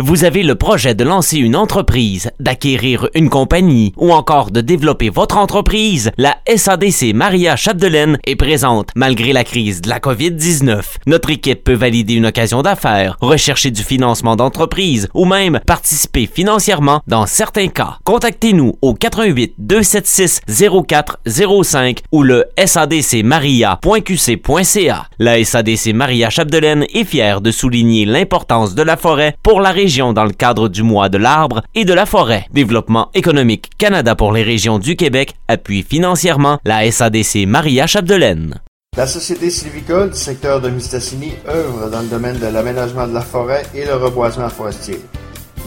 Vous avez le projet de lancer une entreprise, d'acquérir une compagnie ou encore de développer votre entreprise? La SADC Maria Chapdelaine est présente malgré la crise de la COVID-19. Notre équipe peut valider une occasion d'affaires, rechercher du financement d'entreprise ou même participer financièrement dans certains cas. Contactez-nous au 88 276 0405 ou le sadcmaria.qc.ca. La SADC Maria Chapdelaine est fière de souligner l'importance de la forêt pour la région dans le cadre du mois de l'arbre et de la forêt. Développement économique Canada pour les régions du Québec appuie financièrement la SADC Maria Chapdelaine. La Société sylvicole du secteur de Mistassini œuvre dans le domaine de l'aménagement de la forêt et le reboisement forestier.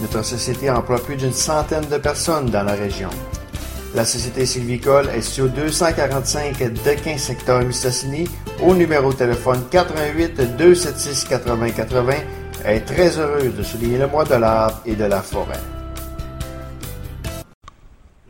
Notre société emploie plus d'une centaine de personnes dans la région. La Société sylvicole est sur 245 Dequin secteur Mistassini au numéro de téléphone 88 276 80 80 est très heureuse de souligner le mois de l'arbre et de la forêt.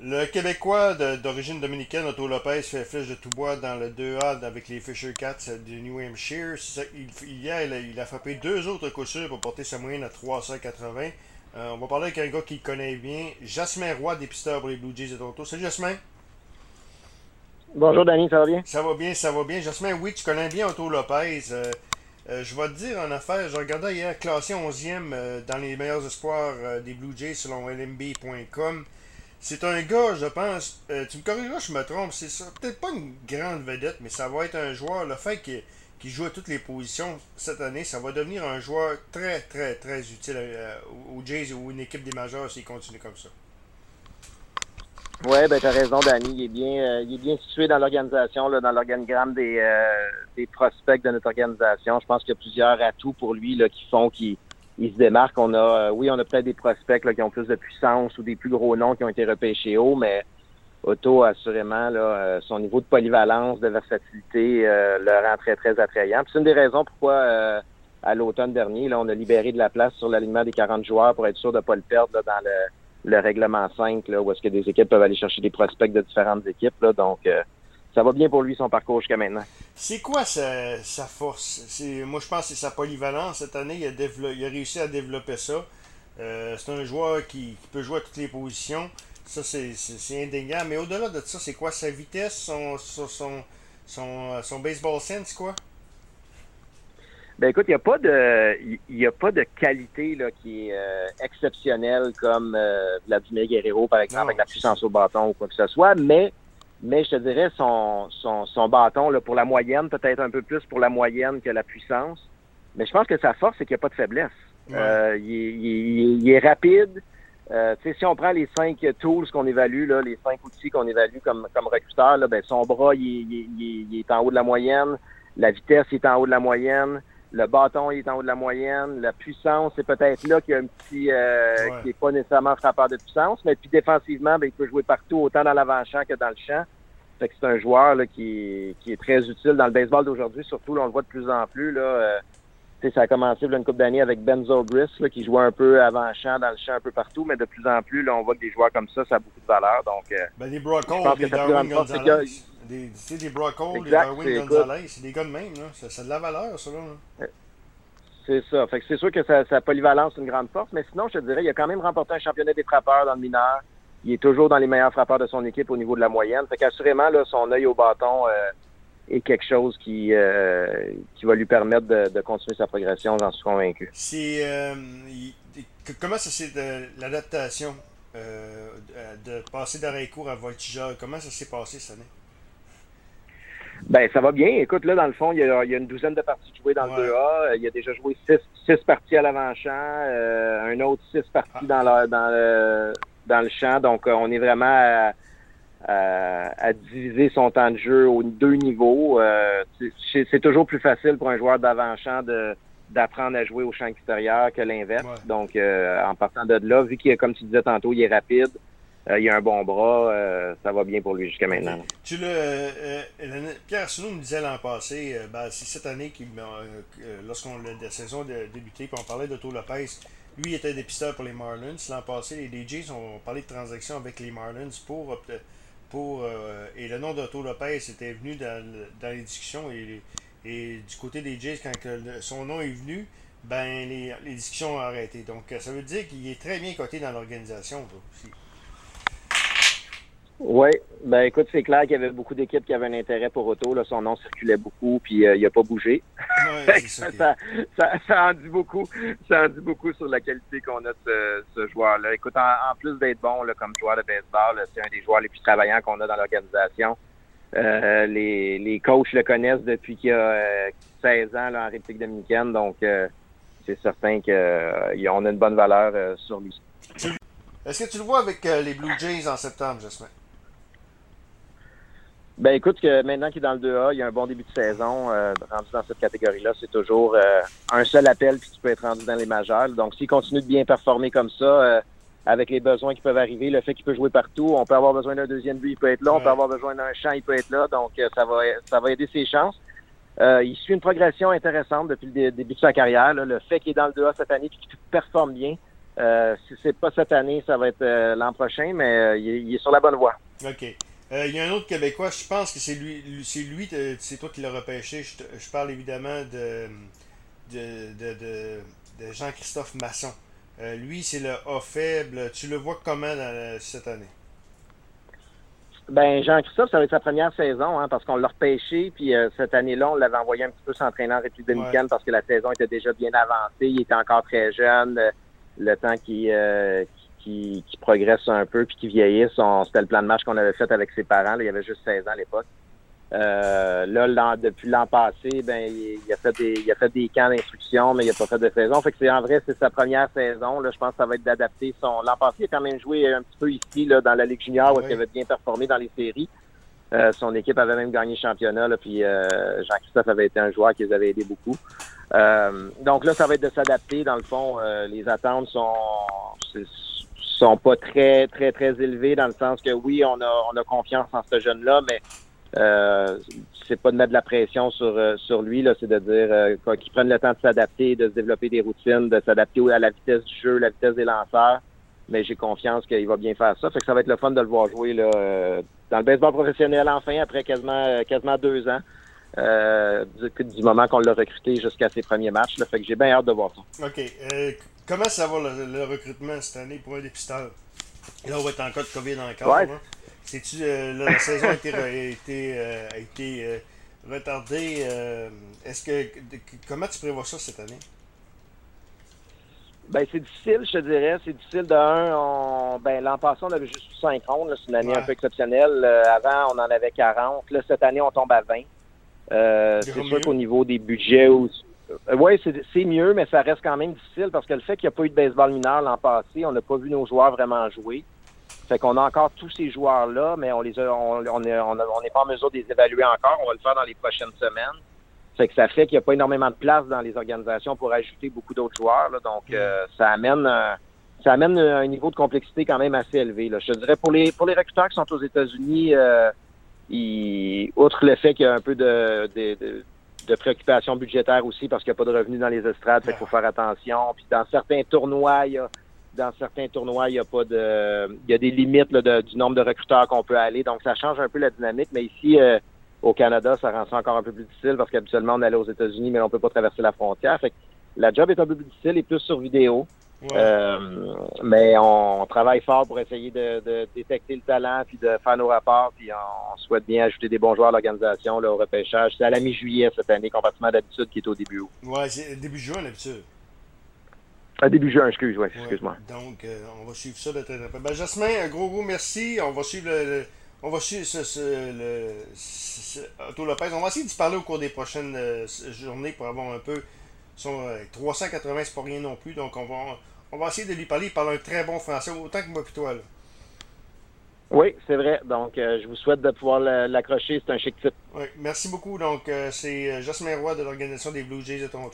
Le Québécois d'origine dominicaine, Otto Lopez, fait flèche de tout bois dans le 2A avec les Fisher Cats du New Hampshire. Il, hier, il a, frappé deux autres coups pour porter sa moyenne à 380. Euh, on va parler avec un gars qui connaît bien, Jasmin Roy, dépisteur pour les Blue Jays de Toronto. Salut Jasmin. Bonjour Danny, ça va bien? Ça va bien, ça va bien. Jasmin, oui, tu connais bien Otto Lopez. Euh, euh, je vais te dire en affaire, je regardais hier classé 11e dans les meilleurs espoirs des Blue Jays selon lmb.com. C'est un gars, je pense, euh, tu me corrigeras, je me trompe, c'est ça. Peut-être pas une grande vedette, mais ça va être un joueur. Le fait qu'il joue à toutes les positions cette année, ça va devenir un joueur très, très, très utile euh, aux Jays ou une équipe des majeurs s'il continue comme ça. Ouais, ben t'as raison, Danny. Il est bien, euh, il est bien situé dans l'organisation, dans l'organigramme des, des prospects de notre organisation. Je pense qu'il y a plusieurs atouts pour lui là, qui font qu'il il se démarque. On a, euh, oui, on a peut-être des prospects là, qui ont plus de puissance ou des plus gros noms qui ont été repêchés haut, mais Otto, assurément, là, euh, son niveau de polyvalence, de versatilité euh, le rend très, très attrayant. C'est une des raisons pourquoi, à l'automne dernier, là, on a libéré de la place sur l'alignement des 40 joueurs pour être sûr de ne pas le perdre dans le, le règlement 5, là, où est-ce que des équipes peuvent aller chercher des prospects de différentes équipes. Là, donc, ça va bien pour lui son parcours jusqu'à maintenant. C'est quoi sa, force? Moi, je pense que c'est sa polyvalence. Cette année, il a, réussi à développer ça. Euh, c'est un joueur qui, peut jouer à toutes les positions. Ça, c'est indéniable. Mais au-delà de ça, c'est quoi sa vitesse, son, son, son, son baseball sense, quoi? Ben écoute, il n'y a pas de il a pas de qualité là, qui est euh, exceptionnelle comme euh, Vladimir Guerrero, par exemple, avec la puissance au bâton ou quoi que ce soit, mais mais je te dirais son, son, son bâton là, pour la moyenne, peut-être un peu plus pour la moyenne que la puissance. Mais je pense que sa force, c'est qu'il n'y a pas de faiblesse. Euh, il, il, il, est rapide. Euh, si on prend les cinq tools qu'on évalue, là, les cinq outils qu'on évalue comme, comme recruteur, là, ben, son bras il, il, est en haut de la moyenne, la vitesse est en haut de la moyenne, le bâton il est en haut de la moyenne, la puissance, c'est peut-être là qu'il y a un petit euh, qui n'est pas nécessairement frappeur de puissance, mais puis défensivement, ben, il peut jouer partout, autant dans l'avant-champ que dans le champ. Fait que c'est un joueur là, qui, qui est très utile dans le baseball d'aujourd'hui, surtout là, on le voit de plus en plus. Là, euh, ça a commencé là, une couple d'années avec Benzo Briss, là, qui jouait un peu avant-champ, dans le champ, un peu partout, mais de plus en plus, là, on voit que des joueurs comme ça, ça a beaucoup de valeur. Donc, euh, ben, les Brock les Darwin Gonzalez, des, des Darwin Gonzalez, c'est des gars de même. Là. Ça, ça a de la valeur, ça. Là. C'est ça. Fait que c'est sûr que sa, sa polyvalence est une grande force, mais sinon, je te dirais, il a quand même remporté un championnat des frappeurs dans le mineur il est toujours dans les meilleurs frappeurs de son équipe au niveau de la moyenne. Fait qu'assurément, là, son œil au bâton euh, est quelque chose qui, euh, qui va lui permettre de, continuer sa progression, j'en suis convaincu. C'est euh, comment ça s'est l'adaptation de passer d'arrêt court à voltigeur, comment ça s'est passé cette année? Ben, ça va bien. Écoute, là, dans le fond, il y a, une douzaine de parties jouées dans le 2A. Il a déjà joué six, six parties à l'avant-champ, un autre six parties ah. dans, le, dans, le, dans le champ. Donc, euh, on est vraiment à, diviser son temps de jeu aux deux niveaux. Euh, c'est toujours plus facile pour un joueur d'avant-champ de d'apprendre à jouer au champ extérieur que l'inverse. Donc, euh, en partant de là, vu qu'il comme tu disais tantôt, il est rapide, il a un bon bras, ça va bien pour lui jusqu'à maintenant. Tu le, Pierre Arsenault me disait l'an passé, ben, c'est cette année lorsqu'on la saison a débuté, puis on parlait d'Otto Lopez, lui, il était dépisteur pour les Marlins. L'an passé, les DJs ont parlé de transactions avec les Marlins pour. Euh, et le nom d'Otto Lopez était venu dans, dans les discussions. Et, et du côté des Jays, quand son nom est venu, ben les, les discussions ont arrêté. Donc, ça veut dire qu'il est très bien coté dans l'organisation aussi. Oui, ben écoute, c'est clair qu'il y avait beaucoup d'équipes qui avaient un intérêt pour Otto. Là, son nom circulait beaucoup, puis euh, il n'a pas bougé. Ouais, ça, ça, ça, ça, en dit beaucoup. Ça en dit beaucoup sur la qualité qu'on a de ce, joueur-là. Écoute, en, plus d'être bon là, comme joueur de baseball, c'est un des joueurs les plus travaillants qu'on a dans l'organisation. Euh, les, les coachs le connaissent depuis qu'il a 16 ans là, en République dominicaine, donc euh, c'est certain qu'on a une bonne valeur sur lui. Est-ce que tu le vois avec les Blue Jays en septembre, Jasmin? Ben écoute, que maintenant qu'il est dans le 2A, il y a un bon début de saison. Euh, rendu dans cette catégorie-là, c'est toujours euh, un seul appel puis tu peux être rendu dans les majeurs. Donc s'il continue de bien performer comme ça, euh, avec les besoins qui peuvent arriver, le fait qu'il peut jouer partout, on peut avoir besoin d'un deuxième but, il peut être là, on peut avoir besoin d'un champ, il peut être là. Donc ça va ça va aider ses chances. il suit une progression intéressante depuis le début de sa carrière. Le fait qu'il est dans le 2A cette année et qu'il performe bien, si c'est pas cette année, ça va être l'an prochain, mais il est, il, est, sur la bonne voie. OK. Euh, il y a un autre Québécois, je pense que c'est lui, c'est lui, c'est toi qui l'as repêché. Je, parle évidemment de, de, Jean-Christophe Masson. Euh, lui, c'est le A faible. Tu le vois comment dans, cette année? Ben, Jean-Christophe, ça va être sa première saison, hein, parce qu'on l'a repêché, puis euh, cette année-là, on l'avait envoyé un petit peu s'entraîner en République dominicaine parce que la saison était déjà bien avancée, il était encore très jeune, le temps qu'il qui, qui progresse un peu puis qui vieillissent. C'était le plan de match qu'on avait fait avec ses parents. Là, il avait juste 16 ans à l'époque. Euh, là, depuis l'an passé, ben, il, a fait des, il a fait des camps d'instruction, mais il n'a pas fait de saison. Fait que c'est en vrai, c'est sa première saison. Là, je pense que ça va être d'adapter son. L'an passé, il a quand même joué un petit peu ici, là, dans la Ligue junior, où il avait bien performé dans les séries. Euh, son équipe avait même gagné le championnat, là, puis euh, Jean-Christophe avait été un joueur qui les avait aidés beaucoup. donc là, ça va être de s'adapter. Dans le fond, les attentes sont sont pas très, très, très élevés dans le sens que oui, on a, on a confiance en ce jeune-là, mais euh, c'est pas de mettre de la pression sur, euh, sur lui, c'est de dire euh, qu'il prenne le temps de s'adapter, de se développer des routines, de s'adapter à la vitesse du jeu, la vitesse des lanceurs. Mais j'ai confiance qu'il va bien faire ça. Fait que ça va être le fun de le voir jouer euh, dans le baseball professionnel enfin, après quasiment quasiment deux ans. Du, moment qu'on l'a recruté jusqu'à ses premiers matchs. Fait que j'ai bien hâte de voir ça. Comment ça va le, recrutement cette année pour un dépisteur? Là, on va être en cas de COVID encore. Ouais. tu euh, la saison a été, euh, a été euh, retardée. Est-ce que comment tu prévois ça cette année? Ben, c'est difficile, je te dirais. C'est difficile de un. Ben, l'an passé, on avait juste 5 rondes. C'est une année un peu exceptionnelle. avant, on en avait 40. Là, cette année, on tombe à 20. c'est sûr qu'au niveau des budgets aussi euh, oui, c'est mieux, mais ça reste quand même difficile parce que le fait qu'il n'y a pas eu de baseball mineur l'an passé, on n'a pas vu nos joueurs vraiment jouer. Fait qu'on a encore tous ces joueurs-là, mais on les on, on n'est pas en mesure de les évaluer encore. On va le faire dans les prochaines semaines. Fait que ça fait qu'il n'y a pas énormément de place dans les organisations pour ajouter beaucoup d'autres joueurs. Donc, euh, ça amène ça amène un niveau de complexité quand même assez élevé. Je dirais pour les pour les recruteurs qui sont aux États-Unis, euh, outre le fait qu'il y a un peu de préoccupations budgétaires aussi parce qu'il n'y a pas de revenus dans les estrades, fait qu'il faut faire attention. Puis dans certains tournois, il y a, dans certains tournois, il y a pas de, il y a des limites là, du nombre de recruteurs qu'on peut aller. Donc ça change un peu la dynamique. Mais ici, euh, au Canada, ça rend ça encore un peu plus difficile parce qu'habituellement on allait aux États-Unis, mais on peut pas traverser la frontière. Fait que la job est un peu plus difficile et plus sur vidéo. Euh, mais on, travaille fort pour essayer de, détecter le talent puis de faire nos rapports. Puis on, souhaite bien ajouter des bons joueurs à l'organisation au repêchage. C'est à la mi-juillet cette année, comparativement d'habitude qui est au début août. Ouais, c'est début juin d'habitude. À début juin, excuse, ouais, excuse-moi. Donc, euh, on va suivre ça de très près. Ben, Jasmin, un gros gros merci. On va suivre le, on va suivre ce, ce, le, Lopez. On va essayer d'y parler au cours des prochaines euh, journées pour avoir un peu. Son, 380, c'est pas rien non plus. Donc, on va on va essayer de lui parler. Il parle un très bon français, autant que moi et toi. Là. Oui, c'est vrai. Donc, euh, je vous souhaite de pouvoir l'accrocher. C'est un chic type. Oui, merci beaucoup. Donc, euh, c'est euh, Jasmin Roy de l'Organisation des Blue Jays de Toronto.